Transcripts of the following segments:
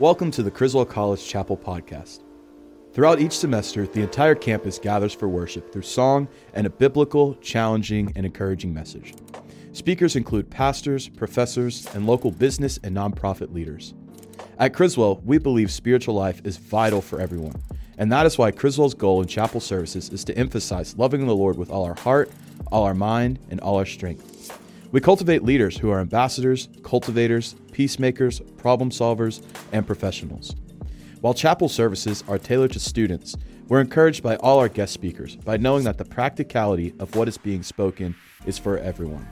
Welcome to the Criswell College Chapel podcast. Throughout each semester, the entire campus gathers for worship through song and a biblical, challenging, and encouraging message. Speakers include pastors, professors, and local business and nonprofit leaders. At Criswell, we believe spiritual life is vital for everyone, and that is why Criswell's goal in chapel services is to emphasize loving the Lord with all our heart, all our mind, and all our strength. We cultivate leaders who are ambassadors, cultivators, peacemakers, problem solvers, and professionals. While chapel services are tailored to students, we're encouraged by all our guest speakers by knowing that the practicality of what is being spoken is for everyone.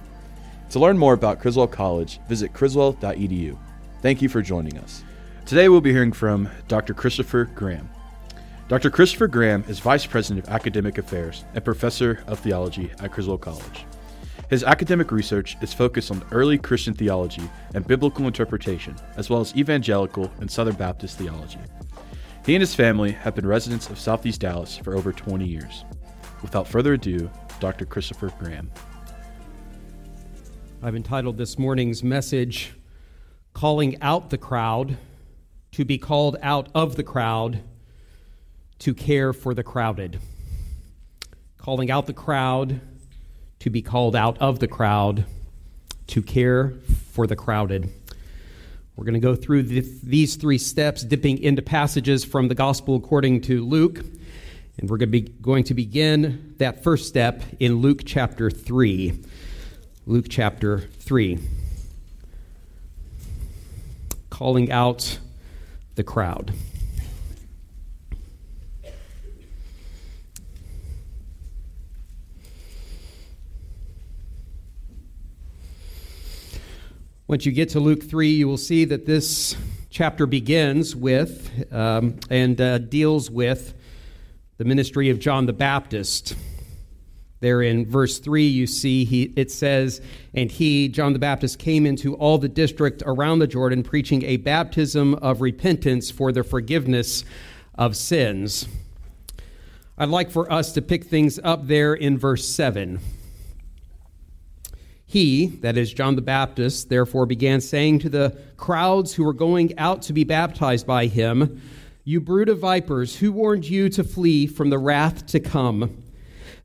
To learn more about Criswell College, visit criswell.edu. Thank you for joining us. Today we'll be hearing from Dr. Christopher Graham. Dr. Christopher Graham is Vice President of Academic Affairs and Professor of Theology at Criswell College. His academic research is focused on early Christian theology and biblical interpretation, as well as evangelical and Southern Baptist theology. He and his family have been residents of Southeast Dallas for over 20 years. Without further ado, Dr. Christopher Graham. I've entitled this morning's message, Calling Out the Crowd, to be called out of the crowd, to care for the crowded. Calling out the crowd, to be called out of the crowd, to care for the crowded. We're going to go through the, these three steps, dipping into passages from the Gospel according to Luke. And we're going to, be, going to begin that first step in Luke chapter 3. Luke chapter 3. Calling out the crowd. Once you get to Luke 3, you will see that this chapter begins with um, and uh, deals with the ministry of John the Baptist. There in verse 3, you see he, it says, And he, John the Baptist, came into all the district around the Jordan, preaching a baptism of repentance for the forgiveness of sins. I'd like for us to pick things up there in verse 7. He, that is John the Baptist, therefore began saying to the crowds who were going out to be baptized by him, You brood of vipers, who warned you to flee from the wrath to come?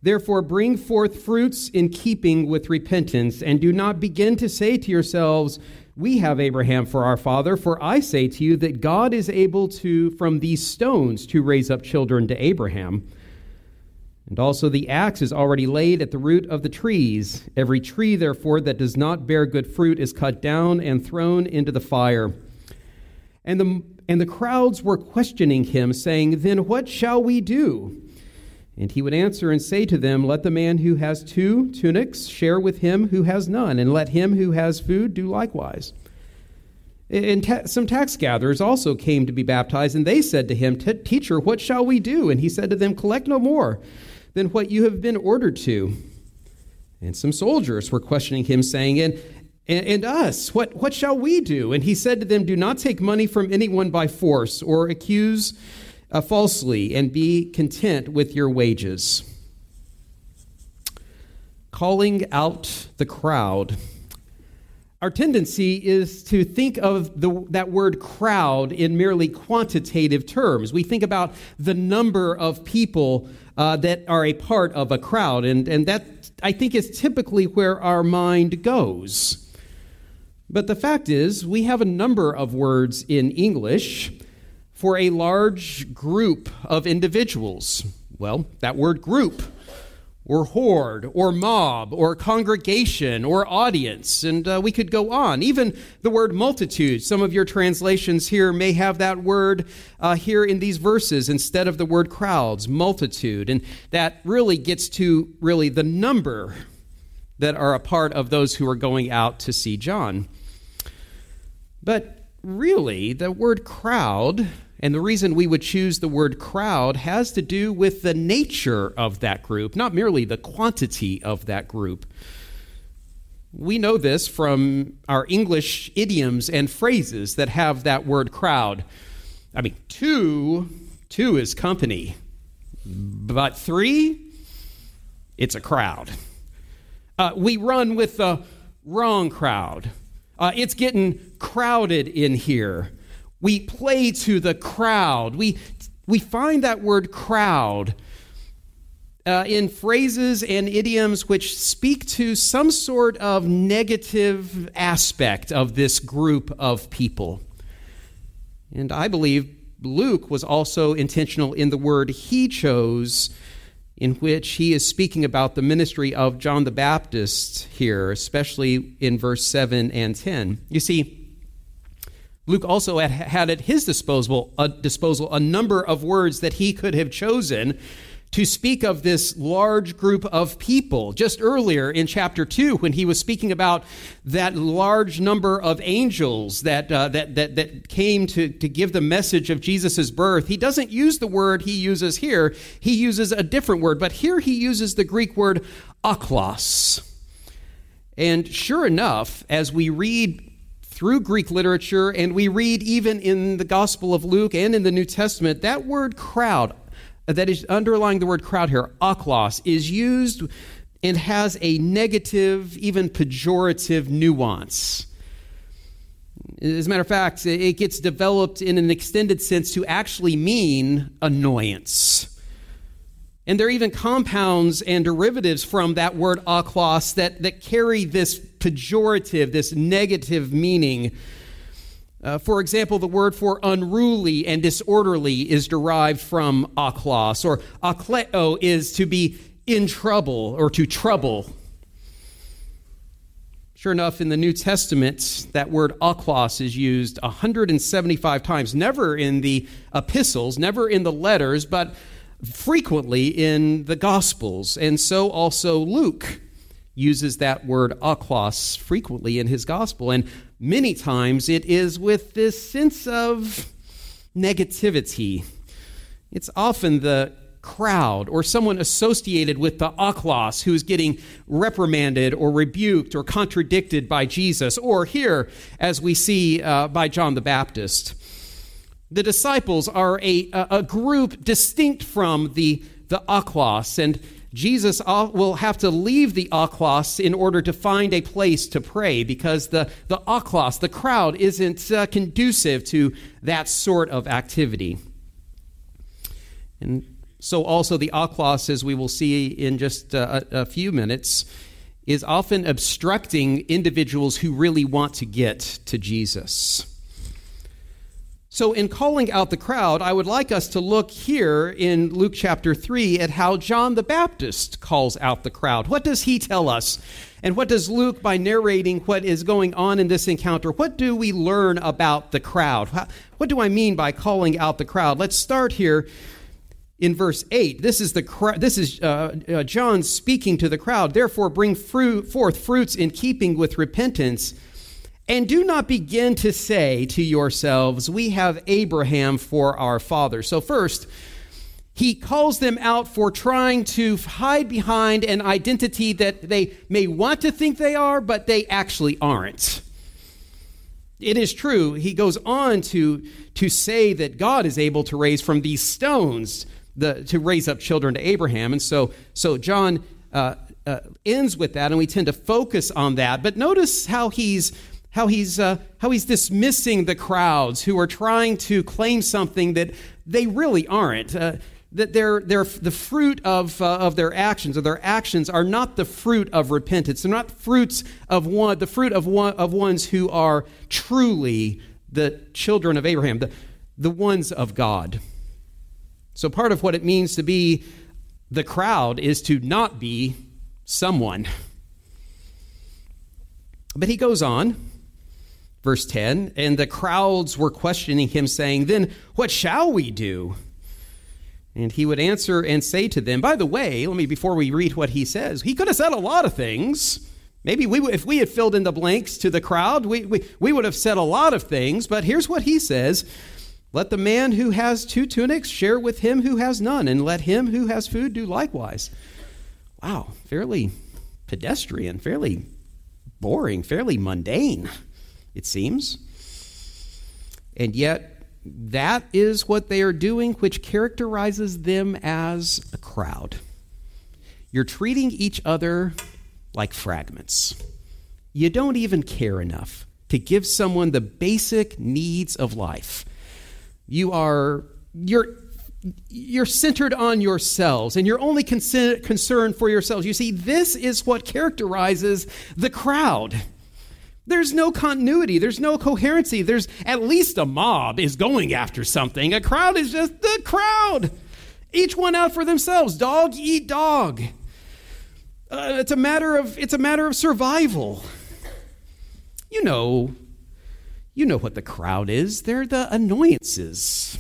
Therefore, bring forth fruits in keeping with repentance, and do not begin to say to yourselves, We have Abraham for our father, for I say to you that God is able to, from these stones, to raise up children to Abraham. And also the axe is already laid at the root of the trees. Every tree, therefore, that does not bear good fruit is cut down and thrown into the fire. And the, and the crowds were questioning him, saying, Then what shall we do? And he would answer and say to them, Let the man who has two tunics share with him who has none, and let him who has food do likewise. And ta- some tax gatherers also came to be baptized, and they said to him, Teacher, what shall we do? And he said to them, Collect no more than what you have been ordered to. And some soldiers were questioning him, saying, And, and, and us, what, what shall we do? And he said to them, Do not take money from anyone by force or accuse uh, falsely, and be content with your wages. Calling out the crowd. Our tendency is to think of the, that word crowd in merely quantitative terms. We think about the number of people uh, that are a part of a crowd. And, and that, I think, is typically where our mind goes. But the fact is, we have a number of words in English for a large group of individuals. Well, that word group or horde, or mob, or congregation, or audience, and uh, we could go on. Even the word multitude. Some of your translations here may have that word uh, here in these verses instead of the word crowds, multitude, and that really gets to really the number that are a part of those who are going out to see John. But really, the word crowd and the reason we would choose the word crowd has to do with the nature of that group, not merely the quantity of that group. We know this from our English idioms and phrases that have that word crowd. I mean, two, two is company, but three, it's a crowd. Uh, we run with the wrong crowd. Uh, it's getting crowded in here. We play to the crowd. We, we find that word crowd uh, in phrases and idioms which speak to some sort of negative aspect of this group of people. And I believe Luke was also intentional in the word he chose, in which he is speaking about the ministry of John the Baptist here, especially in verse 7 and 10. You see, Luke also had, had at his disposal, a disposal a number of words that he could have chosen to speak of this large group of people. Just earlier in chapter 2, when he was speaking about that large number of angels that, uh, that, that, that came to, to give the message of Jesus' birth, he doesn't use the word he uses here. He uses a different word, but here he uses the Greek word ochlos. And sure enough, as we read through Greek literature and we read even in the Gospel of Luke and in the New Testament, that word crowd, that is underlying the word crowd here, ochlos, is used and has a negative, even pejorative nuance. As a matter of fact, it gets developed in an extended sense to actually mean annoyance. And there are even compounds and derivatives from that word ochlos that, that carry this pejorative, this negative meaning. Uh, for example, the word for unruly and disorderly is derived from ochlos, or ochleo is to be in trouble or to trouble. Sure enough, in the New Testament, that word ochlos is used 175 times, never in the epistles, never in the letters, but frequently in the Gospels. And so also Luke uses that word ochlos frequently in his gospel. And many times it is with this sense of negativity. It's often the crowd or someone associated with the ochlos who's getting reprimanded or rebuked or contradicted by Jesus, or here, as we see uh, by John the Baptist. The disciples are a, a group distinct from the, the ochlos, and Jesus will have to leave the ochlos in order to find a place to pray because the, the ochlos, the crowd, isn't uh, conducive to that sort of activity. And so, also, the ochlos, as we will see in just uh, a, a few minutes, is often obstructing individuals who really want to get to Jesus. So, in calling out the crowd, I would like us to look here in Luke chapter 3 at how John the Baptist calls out the crowd. What does he tell us? And what does Luke, by narrating what is going on in this encounter, what do we learn about the crowd? What do I mean by calling out the crowd? Let's start here in verse 8 this is the this is uh, uh, john speaking to the crowd therefore bring fruit, forth fruits in keeping with repentance and do not begin to say to yourselves, We have Abraham for our father. So, first, he calls them out for trying to hide behind an identity that they may want to think they are, but they actually aren't. It is true, he goes on to, to say that God is able to raise from these stones the, to raise up children to Abraham. And so, so John uh, uh, ends with that, and we tend to focus on that. But notice how he's how he's, uh, how he's dismissing the crowds who are trying to claim something that they really aren't. Uh, that they're, they're the fruit of, uh, of their actions, or their actions are not the fruit of repentance. They're not fruits of one, the fruit of, one, of ones who are truly the children of Abraham, the, the ones of God. So, part of what it means to be the crowd is to not be someone. But he goes on Verse 10 And the crowds were questioning him, saying, Then what shall we do? And he would answer and say to them, By the way, let me, before we read what he says, he could have said a lot of things. Maybe we, if we had filled in the blanks to the crowd, we, we, we would have said a lot of things, but here's what he says Let the man who has two tunics share with him who has none, and let him who has food do likewise. Wow, fairly pedestrian, fairly boring, fairly mundane it seems. And yet, that is what they are doing, which characterizes them as a crowd. You're treating each other like fragments. You don't even care enough to give someone the basic needs of life You are you're you're centered on yourselves and you're only concern, concerned for yourselves. You see, this is what characterizes the crowd. There's no continuity, there's no coherency. There's at least a mob is going after something. A crowd is just the crowd. Each one out for themselves. Dog eat dog. Uh, it's a matter of it's a matter of survival. You know, you know what the crowd is. They're the annoyances.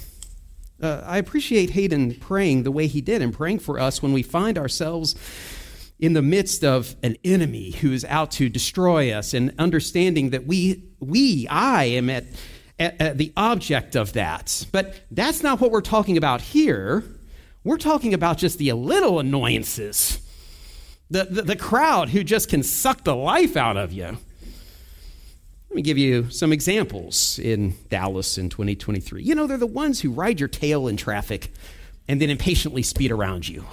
Uh, I appreciate Hayden praying the way he did and praying for us when we find ourselves in the midst of an enemy who is out to destroy us and understanding that we, we I am at, at, at the object of that. But that's not what we're talking about here. We're talking about just the little annoyances, the, the, the crowd who just can suck the life out of you. Let me give you some examples in Dallas in 2023. You know, they're the ones who ride your tail in traffic and then impatiently speed around you.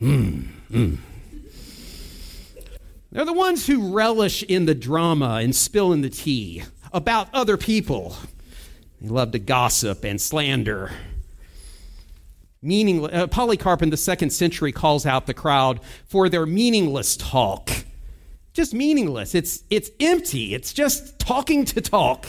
Mm, mm. They're the ones who relish in the drama and spilling the tea about other people. They love to gossip and slander. Meaningless, uh, Polycarp in the second century calls out the crowd for their meaningless talk just meaningless. It's, it's empty. It's just talking to talk.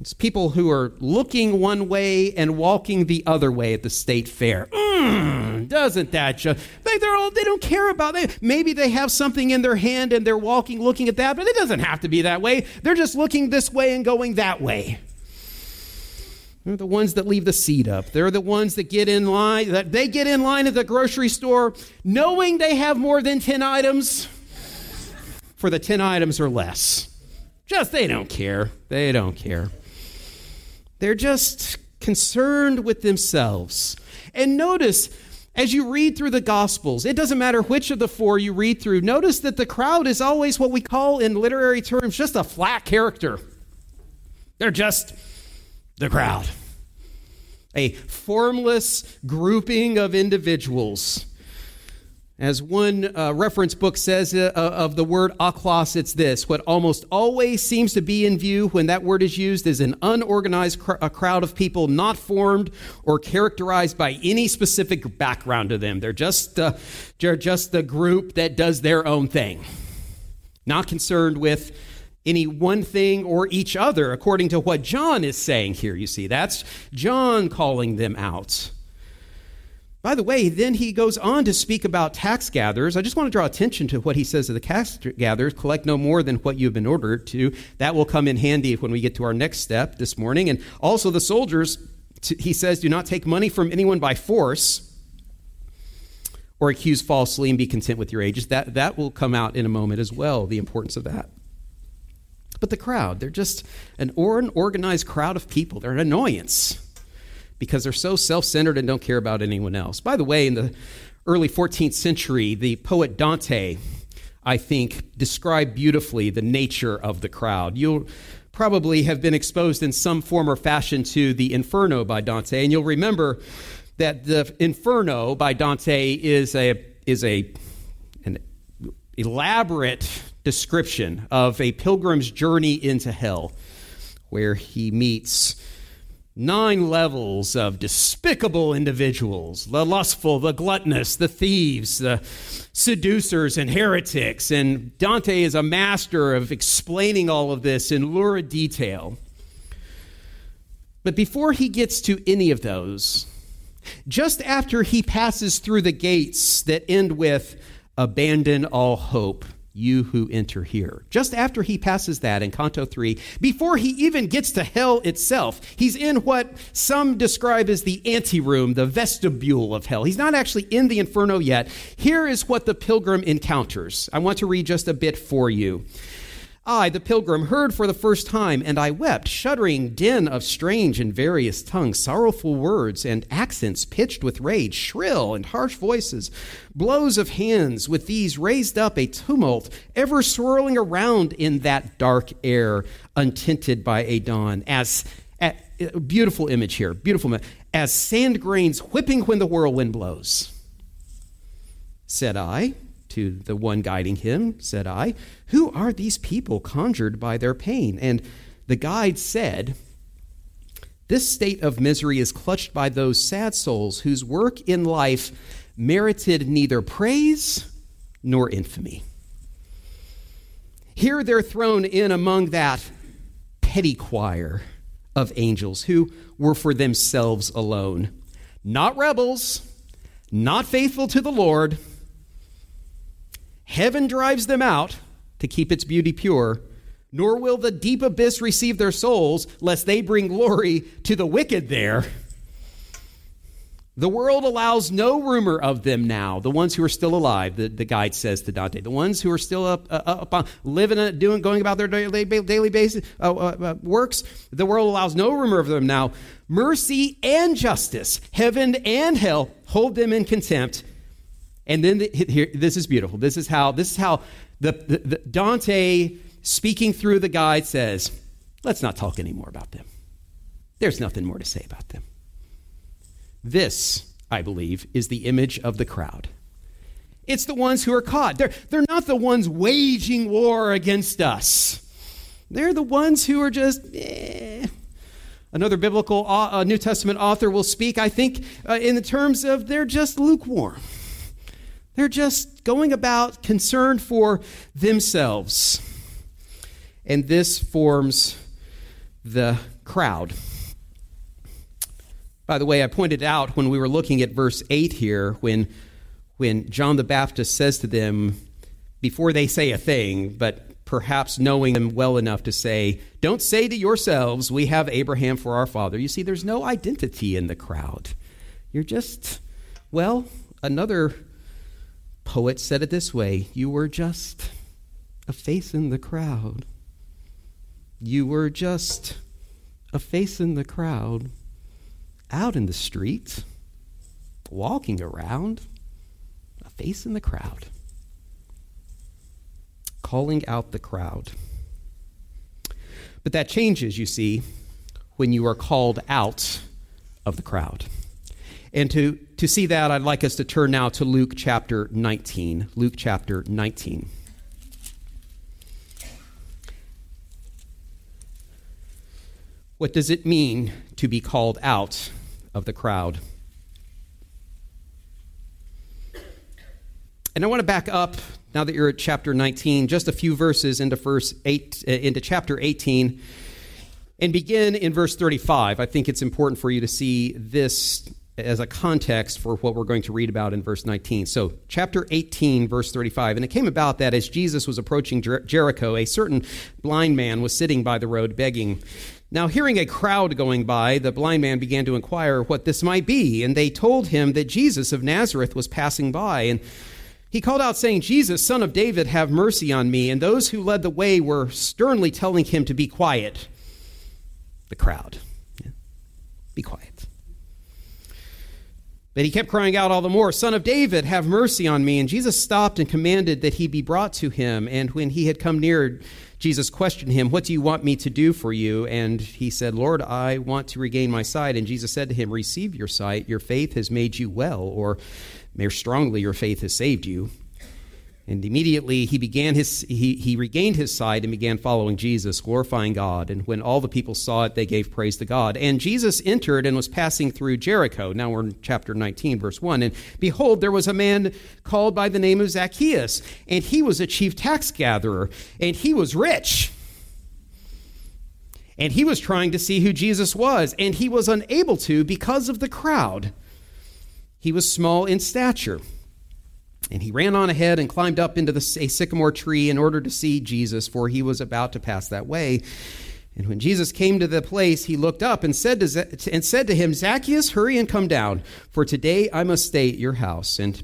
It's people who are looking one way and walking the other way at the state fair. Mm, doesn't that just they, they're all, they don't care about it. Maybe they have something in their hand and they're walking looking at that, but it doesn't have to be that way. They're just looking this way and going that way. They're the ones that leave the seat up. They're the ones that get in line, that they get in line at the grocery store knowing they have more than 10 items for the 10 items or less. Just they don't care. They don't care. They're just concerned with themselves. And notice, as you read through the Gospels, it doesn't matter which of the four you read through, notice that the crowd is always what we call in literary terms just a flat character. They're just the crowd, a formless grouping of individuals. As one uh, reference book says uh, uh, of the word ochlos, it's this what almost always seems to be in view when that word is used is an unorganized cr- a crowd of people not formed or characterized by any specific background to them. They're just, uh, they're just the group that does their own thing, not concerned with any one thing or each other, according to what John is saying here. You see, that's John calling them out. By the way, then he goes on to speak about tax gatherers. I just want to draw attention to what he says to the tax gatherers collect no more than what you've been ordered to. That will come in handy when we get to our next step this morning. And also the soldiers, he says, do not take money from anyone by force or accuse falsely and be content with your ages. That, that will come out in a moment as well, the importance of that. But the crowd, they're just an organized crowd of people. They're an annoyance because they're so self centered and don't care about anyone else. By the way, in the early 14th century, the poet Dante, I think, described beautifully the nature of the crowd. You'll probably have been exposed in some form or fashion to the Inferno by Dante, and you'll remember that the Inferno by Dante is a is a an elaborate description of a pilgrim's journey into hell, where he meets nine levels of despicable individuals the lustful, the gluttonous, the thieves, the seducers, and heretics. And Dante is a master of explaining all of this in lurid detail. But before he gets to any of those, just after he passes through the gates that end with, abandon all hope you who enter here. Just after he passes that in Canto 3, before he even gets to hell itself, he's in what some describe as the anteroom, the vestibule of hell. He's not actually in the inferno yet. Here is what the pilgrim encounters. I want to read just a bit for you. I, the pilgrim, heard for the first time, and I wept, shuddering din of strange and various tongues, sorrowful words and accents pitched with rage, shrill and harsh voices, blows of hands. With these raised up a tumult, ever swirling around in that dark air, untinted by a dawn, as a beautiful image here, beautiful, as sand grains whipping when the whirlwind blows. Said I, to the one guiding him, said I, Who are these people conjured by their pain? And the guide said, This state of misery is clutched by those sad souls whose work in life merited neither praise nor infamy. Here they're thrown in among that petty choir of angels who were for themselves alone, not rebels, not faithful to the Lord. Heaven drives them out to keep its beauty pure, nor will the deep abyss receive their souls, lest they bring glory to the wicked there. The world allows no rumor of them now, the ones who are still alive, the, the guide says to Dante. The ones who are still up, uh, up on, living, uh, doing, going about their daily, daily basis, uh, uh, uh, works, the world allows no rumor of them now. Mercy and justice, heaven and hell, hold them in contempt. And then the, here, this is beautiful. This is how, this is how the, the, the Dante, speaking through the guide, says, let's not talk anymore about them. There's nothing more to say about them. This, I believe, is the image of the crowd. It's the ones who are caught. They're, they're not the ones waging war against us. They're the ones who are just, eh. Another biblical uh, New Testament author will speak, I think, uh, in the terms of they're just lukewarm. They're just going about concerned for themselves. And this forms the crowd. By the way, I pointed out when we were looking at verse 8 here, when, when John the Baptist says to them, before they say a thing, but perhaps knowing them well enough to say, Don't say to yourselves, We have Abraham for our father. You see, there's no identity in the crowd. You're just, well, another poet said it this way You were just a face in the crowd. You were just a face in the crowd out in the street, walking around, a face in the crowd, calling out the crowd. But that changes, you see, when you are called out of the crowd. And to, to see that, I'd like us to turn now to Luke chapter 19. Luke chapter 19. What does it mean to be called out of the crowd. And I want to back up now that you're at chapter 19, just a few verses into verse 8 uh, into chapter 18 and begin in verse 35. I think it's important for you to see this as a context for what we're going to read about in verse 19. So, chapter 18, verse 35. And it came about that as Jesus was approaching Jer- Jericho, a certain blind man was sitting by the road begging. Now, hearing a crowd going by, the blind man began to inquire what this might be, and they told him that Jesus of Nazareth was passing by. And he called out, saying, Jesus, son of David, have mercy on me. And those who led the way were sternly telling him to be quiet. The crowd. Yeah. Be quiet. But he kept crying out all the more, Son of David, have mercy on me. And Jesus stopped and commanded that he be brought to him. And when he had come near, Jesus questioned him, What do you want me to do for you? And he said, Lord, I want to regain my sight. And Jesus said to him, Receive your sight. Your faith has made you well, or more strongly, your faith has saved you. And immediately he began his he, he regained his sight and began following Jesus, glorifying God. And when all the people saw it, they gave praise to God. And Jesus entered and was passing through Jericho. Now we're in chapter 19, verse 1. And behold, there was a man called by the name of Zacchaeus, and he was a chief tax gatherer, and he was rich. And he was trying to see who Jesus was, and he was unable to because of the crowd. He was small in stature. And he ran on ahead and climbed up into the, a sycamore tree in order to see Jesus, for he was about to pass that way. And when Jesus came to the place, he looked up and said to, and said to him, Zacchaeus, hurry and come down, for today I must stay at your house. And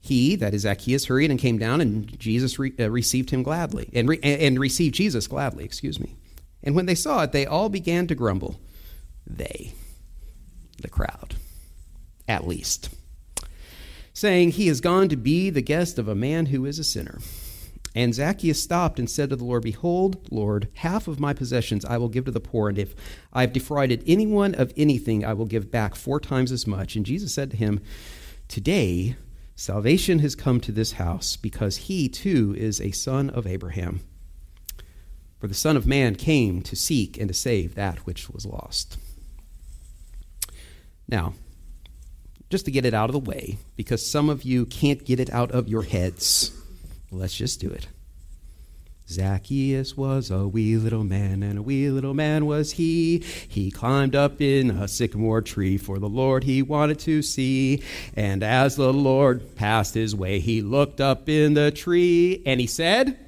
he, that is Zacchaeus, hurried and came down, and Jesus re, uh, received him gladly, and, re, and received Jesus gladly, excuse me. And when they saw it, they all began to grumble. They, the crowd, at least saying, He has gone to be the guest of a man who is a sinner. And Zacchaeus stopped and said to the Lord, Behold, Lord, half of my possessions I will give to the poor, and if I have defrauded anyone of anything, I will give back four times as much. And Jesus said to him, Today salvation has come to this house, because he too is a son of Abraham. For the Son of Man came to seek and to save that which was lost. Now, just to get it out of the way, because some of you can't get it out of your heads, let's just do it. Zacchaeus was a wee little man, and a wee little man was he. He climbed up in a sycamore tree, for the Lord he wanted to see. And as the Lord passed his way, he looked up in the tree, and he said,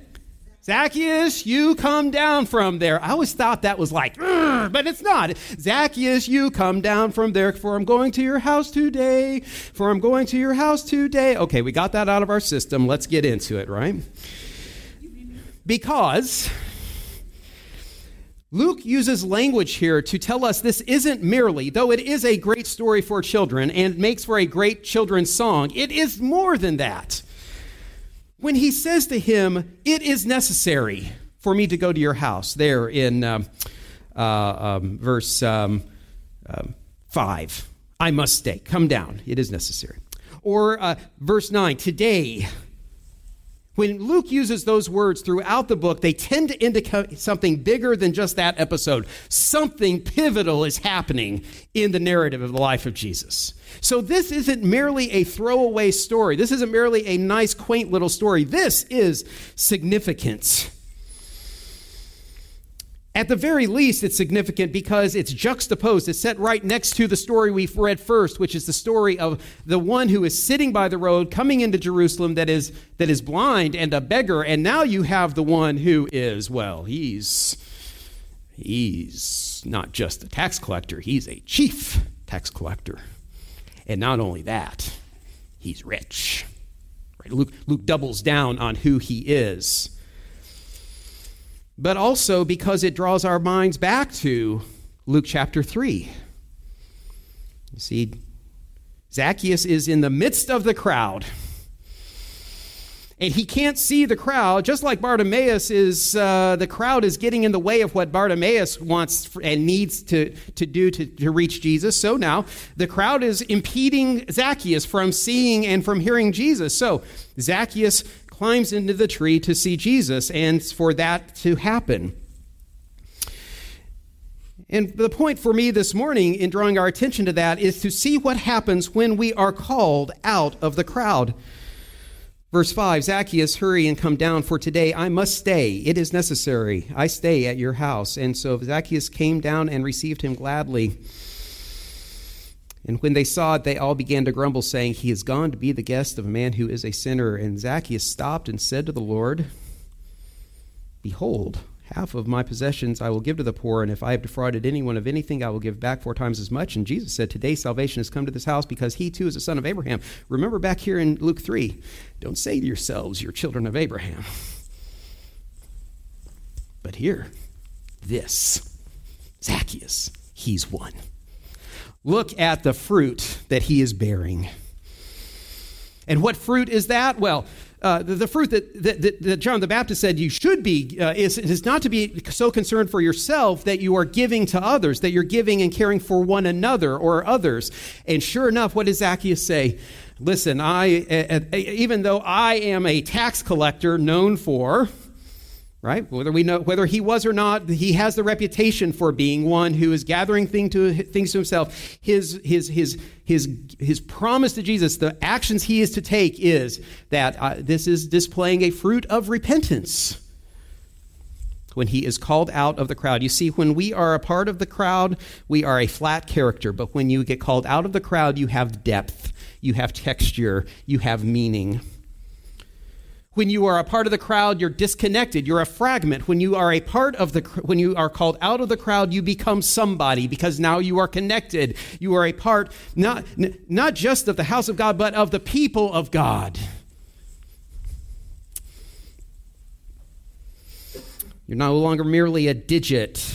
Zacchaeus, you come down from there. I always thought that was like, but it's not. Zacchaeus, you come down from there, for I'm going to your house today. For I'm going to your house today. Okay, we got that out of our system. Let's get into it, right? Because Luke uses language here to tell us this isn't merely, though it is a great story for children and makes for a great children's song, it is more than that. When he says to him, It is necessary for me to go to your house, there in um, uh, um, verse um, um 5, I must stay. Come down. It is necessary. Or uh, verse 9, Today, when Luke uses those words throughout the book, they tend to indicate something bigger than just that episode. Something pivotal is happening in the narrative of the life of Jesus. So this isn't merely a throwaway story. This isn't merely a nice, quaint little story. This is significance. At the very least, it's significant because it's juxtaposed. It's set right next to the story we've read first, which is the story of the one who is sitting by the road coming into Jerusalem that is, that is blind and a beggar. And now you have the one who is, well, he's, he's not just a tax collector, he's a chief tax collector. And not only that, he's rich. Right? Luke, Luke doubles down on who he is but also because it draws our minds back to Luke chapter 3. You see, Zacchaeus is in the midst of the crowd. And he can't see the crowd, just like Bartimaeus is, uh, the crowd is getting in the way of what Bartimaeus wants and needs to, to do to, to reach Jesus. So now the crowd is impeding Zacchaeus from seeing and from hearing Jesus. So Zacchaeus climbs into the tree to see Jesus and for that to happen. And the point for me this morning in drawing our attention to that is to see what happens when we are called out of the crowd. Verse 5 Zacchaeus, hurry and come down, for today I must stay. It is necessary. I stay at your house. And so Zacchaeus came down and received him gladly. And when they saw it, they all began to grumble, saying, He is gone to be the guest of a man who is a sinner. And Zacchaeus stopped and said to the Lord, Behold, half of my possessions I will give to the poor, and if I have defrauded anyone of anything, I will give back four times as much. And Jesus said, Today salvation has come to this house because he too is a son of Abraham. Remember back here in Luke 3, don't say to yourselves, You're children of Abraham. But here, this, Zacchaeus, he's one. Look at the fruit that he is bearing. And what fruit is that? Well, uh, the, the, fruit that, that, that, John the Baptist said you should be uh, is, is not to be so concerned for yourself that you are giving to others, that you're giving and caring for one another or others. And sure enough, what does Zacchaeus say? Listen, I, uh, even though I am a tax collector known for, right? Whether we know whether he was or not, he has the reputation for being one who is gathering thing to, things to himself. His his his his his promise to Jesus, the actions he is to take, is that uh, this is displaying a fruit of repentance. When he is called out of the crowd. You see, when we are a part of the crowd, we are a flat character. But when you get called out of the crowd, you have depth, you have texture, you have meaning. When you are a part of the crowd, you're disconnected. You're a fragment. When you are a part of the, when you are called out of the crowd, you become somebody because now you are connected. You are a part, not, not just of the house of God, but of the people of God. You're no longer merely a digit,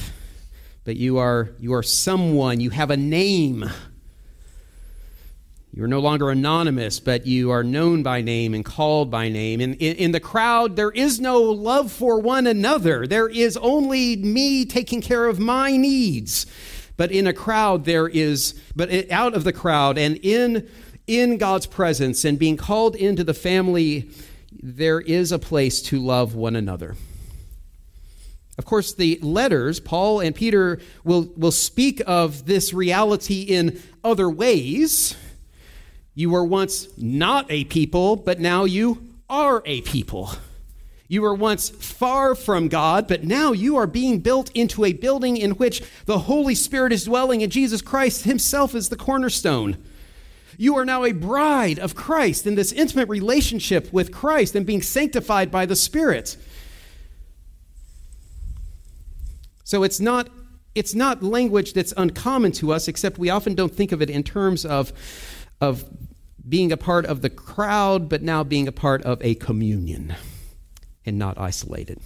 but you are, you are someone. You have a name. You are no longer anonymous, but you are known by name and called by name. And in, in, the crowd, there is no love for one another. There is only me taking care of my needs. But in a crowd, there is, but out of the crowd and in, in God's presence and being called into the family, there is a place to love one another. Of course, the letters, Paul and Peter will, will speak of this reality in other ways. You were once not a people, but now you are a people. You were once far from God, but now you are being built into a building in which the Holy Spirit is dwelling and Jesus Christ himself is the cornerstone. You are now a bride of Christ in this intimate relationship with Christ and being sanctified by the Spirit. So it's not it's not language that's uncommon to us except we often don't think of it in terms of of being a part of the crowd but now being a part of a communion and not isolated.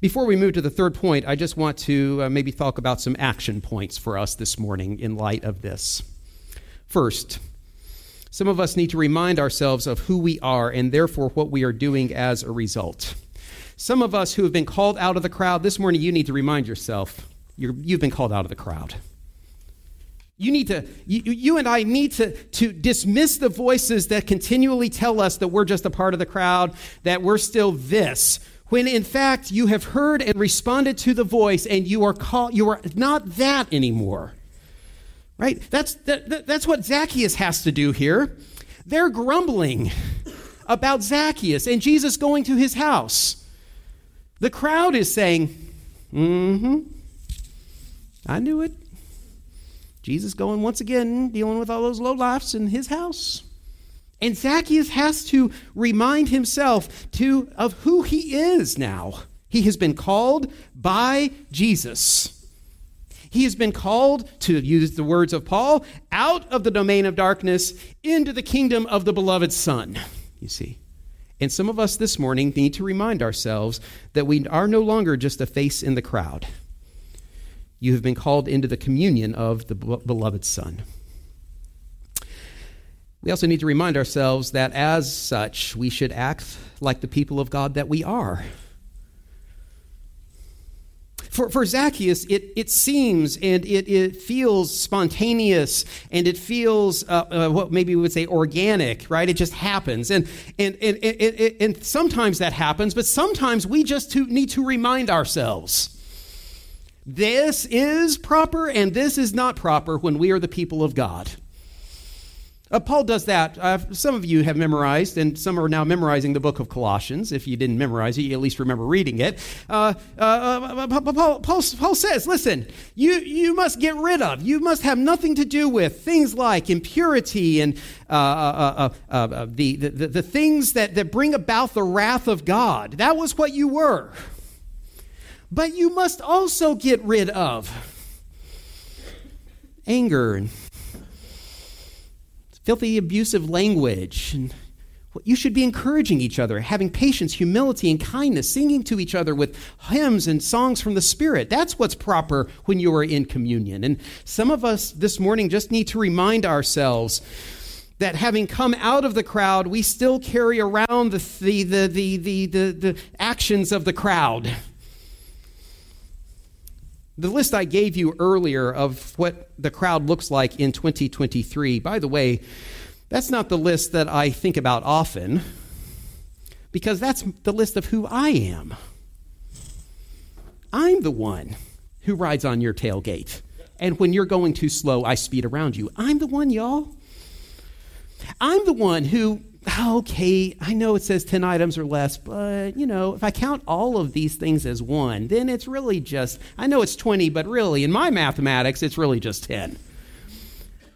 Before we move to the third point, I just want to uh, maybe talk about some action points for us this morning in light of this. First, some of us need to remind ourselves of who we are and therefore what we are doing as a result. Some of us who have been called out of the crowd, this morning you need to remind yourself you have been called out of the crowd. You need to, you, you, and I need to, to dismiss the voices that continually tell us that we're just a part of the crowd, that we're still this, when in fact you have heard and responded to the voice and you are called, you are not that anymore. Right? That's, that, that's what Zacchaeus has to do here. They're grumbling about Zacchaeus and Jesus going to his house. The crowd is saying, mm hmm, I knew it. Jesus going once again, dealing with all those low lifes in his house. And Zacchaeus has to remind himself to, of who he is now. He has been called by Jesus. He has been called, to use the words of Paul, out of the domain of darkness into the kingdom of the beloved Son. You see. And some of us this morning need to remind ourselves that we are no longer just a face in the crowd you have been called into the communion of the beloved Son. We also need to remind ourselves that as such, we should act like the people of God that we are. For, for Zacchaeus, it, it seems and it, it feels spontaneous and it feels uh, uh, what maybe we would say organic, right? It just happens. And, and, and, and, and sometimes that happens, but sometimes we just to, need to remind ourselves this is proper and this is not proper when we are the people of God. Uh, Paul does that. Uh, some of you have memorized, and some are now memorizing the book of Colossians. If you didn't memorize it, you at least remember reading it. Uh, uh, uh Paul, Paul, Paul, says, listen, you, you must get rid of, you must have nothing to do with things like impurity and uh, the, the, the, the things that, that bring about the wrath of God. That was what you were. But you must also get rid of anger and filthy, abusive language. And you should be encouraging each other, having patience, humility, and kindness, singing to each other with hymns and songs from the Spirit. That's what's proper when you are in communion. And some of us this morning just need to remind ourselves that having come out of the crowd, we still carry around the, the, the, the, the, the, the actions of the crowd. The list I gave you earlier of what the crowd looks like in 2023, by the way, that's not the list that I think about often because that's the list of who I am. I'm the one who rides on your tailgate. And when you're going too slow, I speed around you. I'm the one, y'all. I'm the one who Oh, okay, I know it says 10 items or less, but you know, if I count all of these things as one, then it's really just, I know it's 20, but really, in my mathematics, it's really just 10.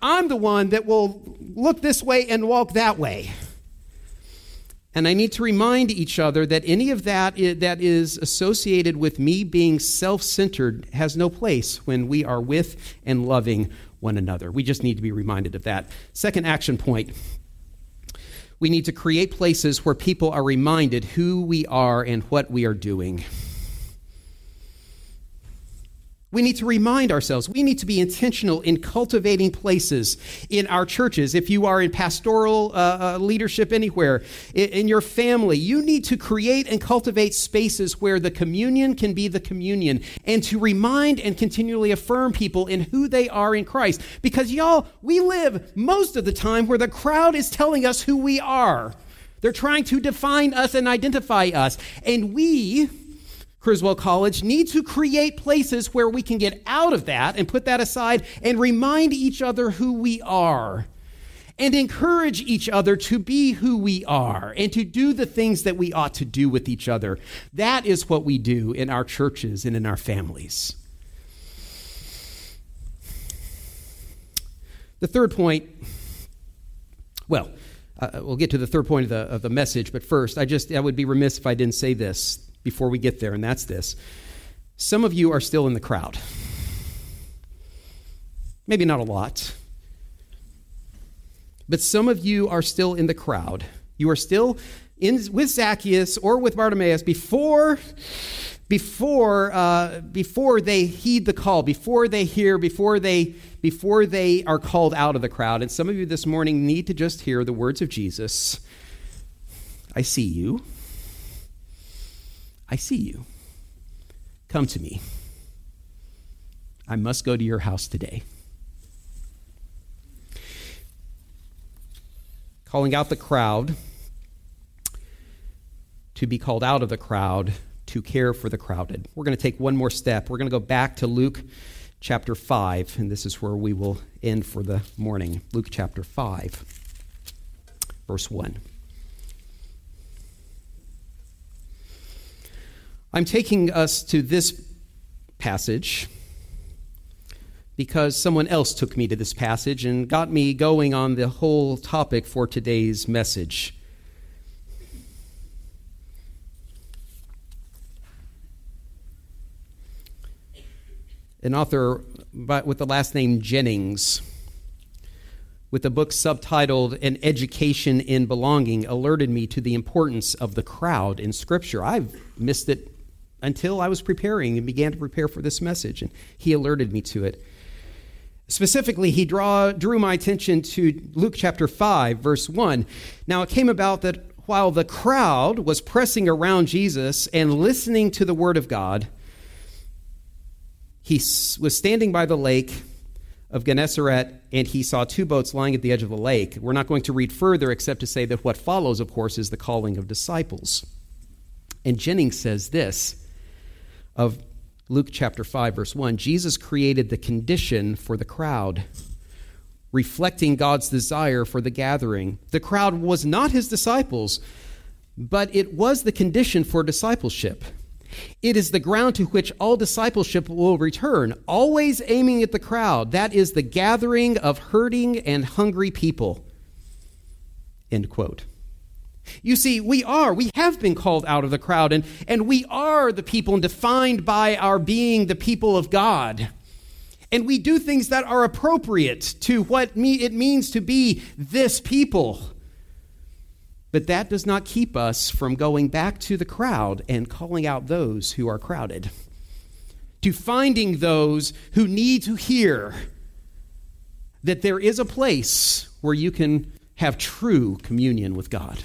I'm the one that will look this way and walk that way. And I need to remind each other that any of that that is associated with me being self centered has no place when we are with and loving one another. We just need to be reminded of that. Second action point we need to create places where people are reminded who we are and what we are doing. We need to remind ourselves. We need to be intentional in cultivating places in our churches. If you are in pastoral uh, uh, leadership anywhere, in, in, your family, you need to create and cultivate spaces where the communion can be the communion and to remind and continually affirm people in who they are in Christ. Because, y'all, we live most of the time where the crowd is telling us who we are. They're trying to define us and identify us. And we Criswell College need to create places where we can get out of that and put that aside and remind each other who we are and encourage each other to be who we are and to do the things that we ought to do with each other. That is what we do in our churches and in our families. The third point, well, uh, we'll get to the third point of the, of the message, but first, I just I would be remiss if I didn't say this before we get there, and that's this. Some of you are still in the crowd. Maybe not a lot, but some of you are still in the crowd. You are still in with Zacchaeus or with Bartimaeus before before uh, before they heed the call, before they hear, before they before they are called out of the crowd. And some of you this morning need to just hear the words of Jesus. I see you. I see you. Come to me. I must go to your house today. Calling out the crowd to be called out of the crowd to care for the crowded. We're going to take one more step. We're going to go back to Luke chapter 5, and this is where we will end for the morning. Luke chapter 5, verse 1. I'm taking us to this passage because someone else took me to this passage and got me going on the whole topic for today's message. an author with the last name Jennings, with a book subtitled An Education in Belonging, alerted me to the importance of the crowd in Scripture. I've missed it until I was preparing and began to prepare for this message, and he alerted me to it. Specifically, he draw, drew my attention to Luke chapter 5, verse 1. Now, it came about that while the crowd was pressing around Jesus and listening to the word of God, he was standing by the lake of Gennesaret and he saw two boats lying at the edge of the lake. We're not going to read further except to say that what follows, of course, is the calling of disciples. And Jennings says this of Luke chapter 5, verse 1 Jesus created the condition for the crowd, reflecting God's desire for the gathering. The crowd was not his disciples, but it was the condition for discipleship. It is the ground to which all discipleship will return, always aiming at the crowd. That is the gathering of hurting and hungry people. End quote. You see, we are, we have been called out of the crowd, and, and we are the people defined by our being the people of God. And we do things that are appropriate to what me, it means to be this people. But that does not keep us from going back to the crowd and calling out those who are crowded, to finding those who need to hear that there is a place where you can have true communion with God,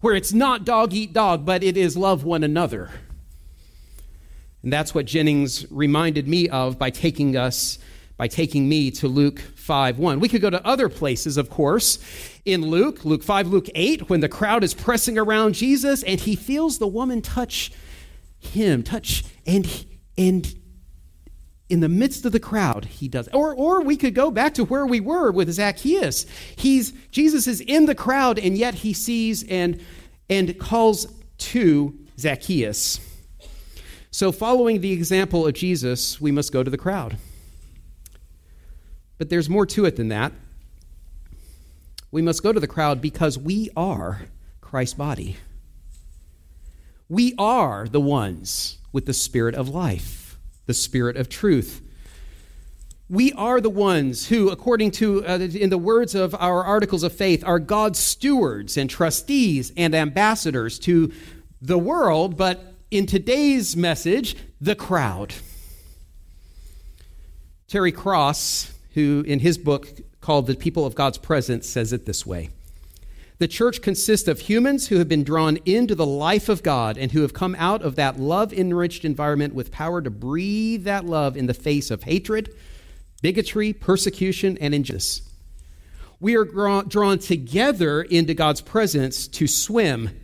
where it's not dog eat dog, but it is love one another. And that's what Jennings reminded me of by taking us by taking me to Luke 5 1. We could go to other places, of course, in Luke, Luke 5, Luke 8, when the crowd is pressing around Jesus and he feels the woman touch him, touch, and, and in the midst of the crowd, he does. Or, or we could go back to where we were with Zacchaeus. He's, Jesus is in the crowd, and yet he sees and, and calls to Zacchaeus. So, following the example of Jesus, we must go to the crowd. But there's more to it than that. We must go to the crowd because we are Christ's body. We are the ones with the spirit of life, the spirit of truth. We are the ones who, according to, uh, in the words of our articles of faith, are God's stewards and trustees and ambassadors to the world, but in today's message, the crowd. Terry Cross who, in his book called The People of God's Presence, says it this way The church consists of humans who have been drawn into the life of God and who have come out of that love enriched environment with power to breathe that love in the face of hatred, bigotry, persecution, and injustice. We are drawn together into God's presence to swim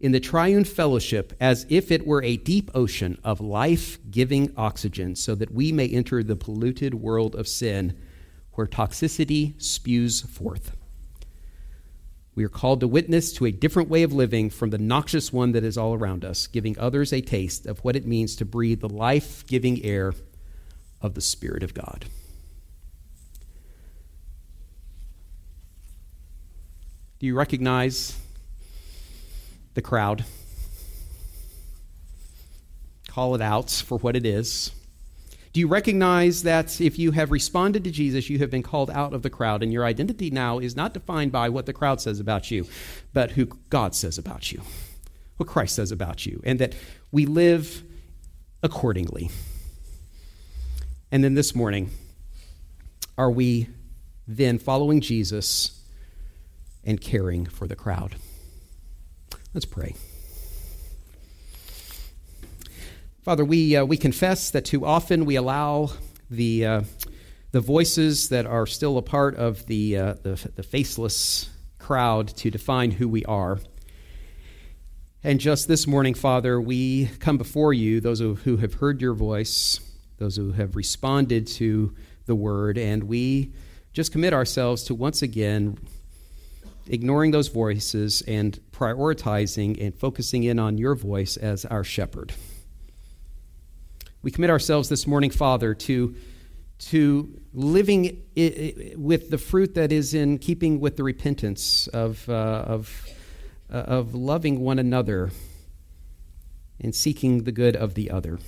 in the triune fellowship as if it were a deep ocean of life giving oxygen, so that we may enter the polluted world of sin where toxicity spews forth. We are called to witness to a different way of living from the noxious one that is all around us, giving others a taste of what it means to breathe the life giving air of the Spirit of God. Do you recognize the crowd? Call it out for what it is. Do you recognize that if you have responded to Jesus, you have been called out of the crowd, and your identity now is not defined by what the crowd says about you, but who God says about you, what Christ says about you, and that we live accordingly? And then this morning, are we then following Jesus and caring for the crowd? Let's pray. Father, we, uh, we confess that too often we allow the, uh, the voices that are still a part of the, uh, the, the faceless crowd to define who we are. And just this morning, Father, we come before you, those who have heard your voice, those who have responded to the word, and we just commit ourselves to once again ignoring those voices and prioritizing and focusing in on your voice as our shepherd. We commit ourselves this morning, Father, to, to living with the fruit that is in keeping with the repentance of, uh, of, uh, of loving one another and seeking the good of the other.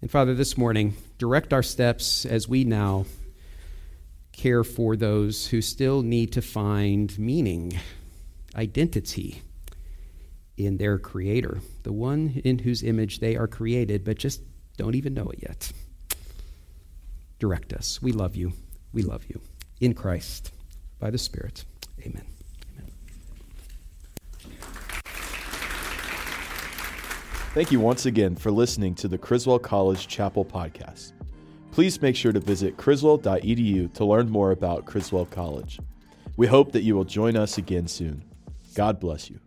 And Father, this morning, direct our steps as we now care for those who still need to find meaning, identity in their Creator, the one in whose image they are created, but just don't even know it yet. Direct us. We love you. We love you. In Christ, by the Spirit. Amen. Amen. Thank you once again for listening to the Criswell College Chapel podcast. Please make sure to visit criswell.edu to learn more about Criswell College. We hope that you will join us again soon. God bless you.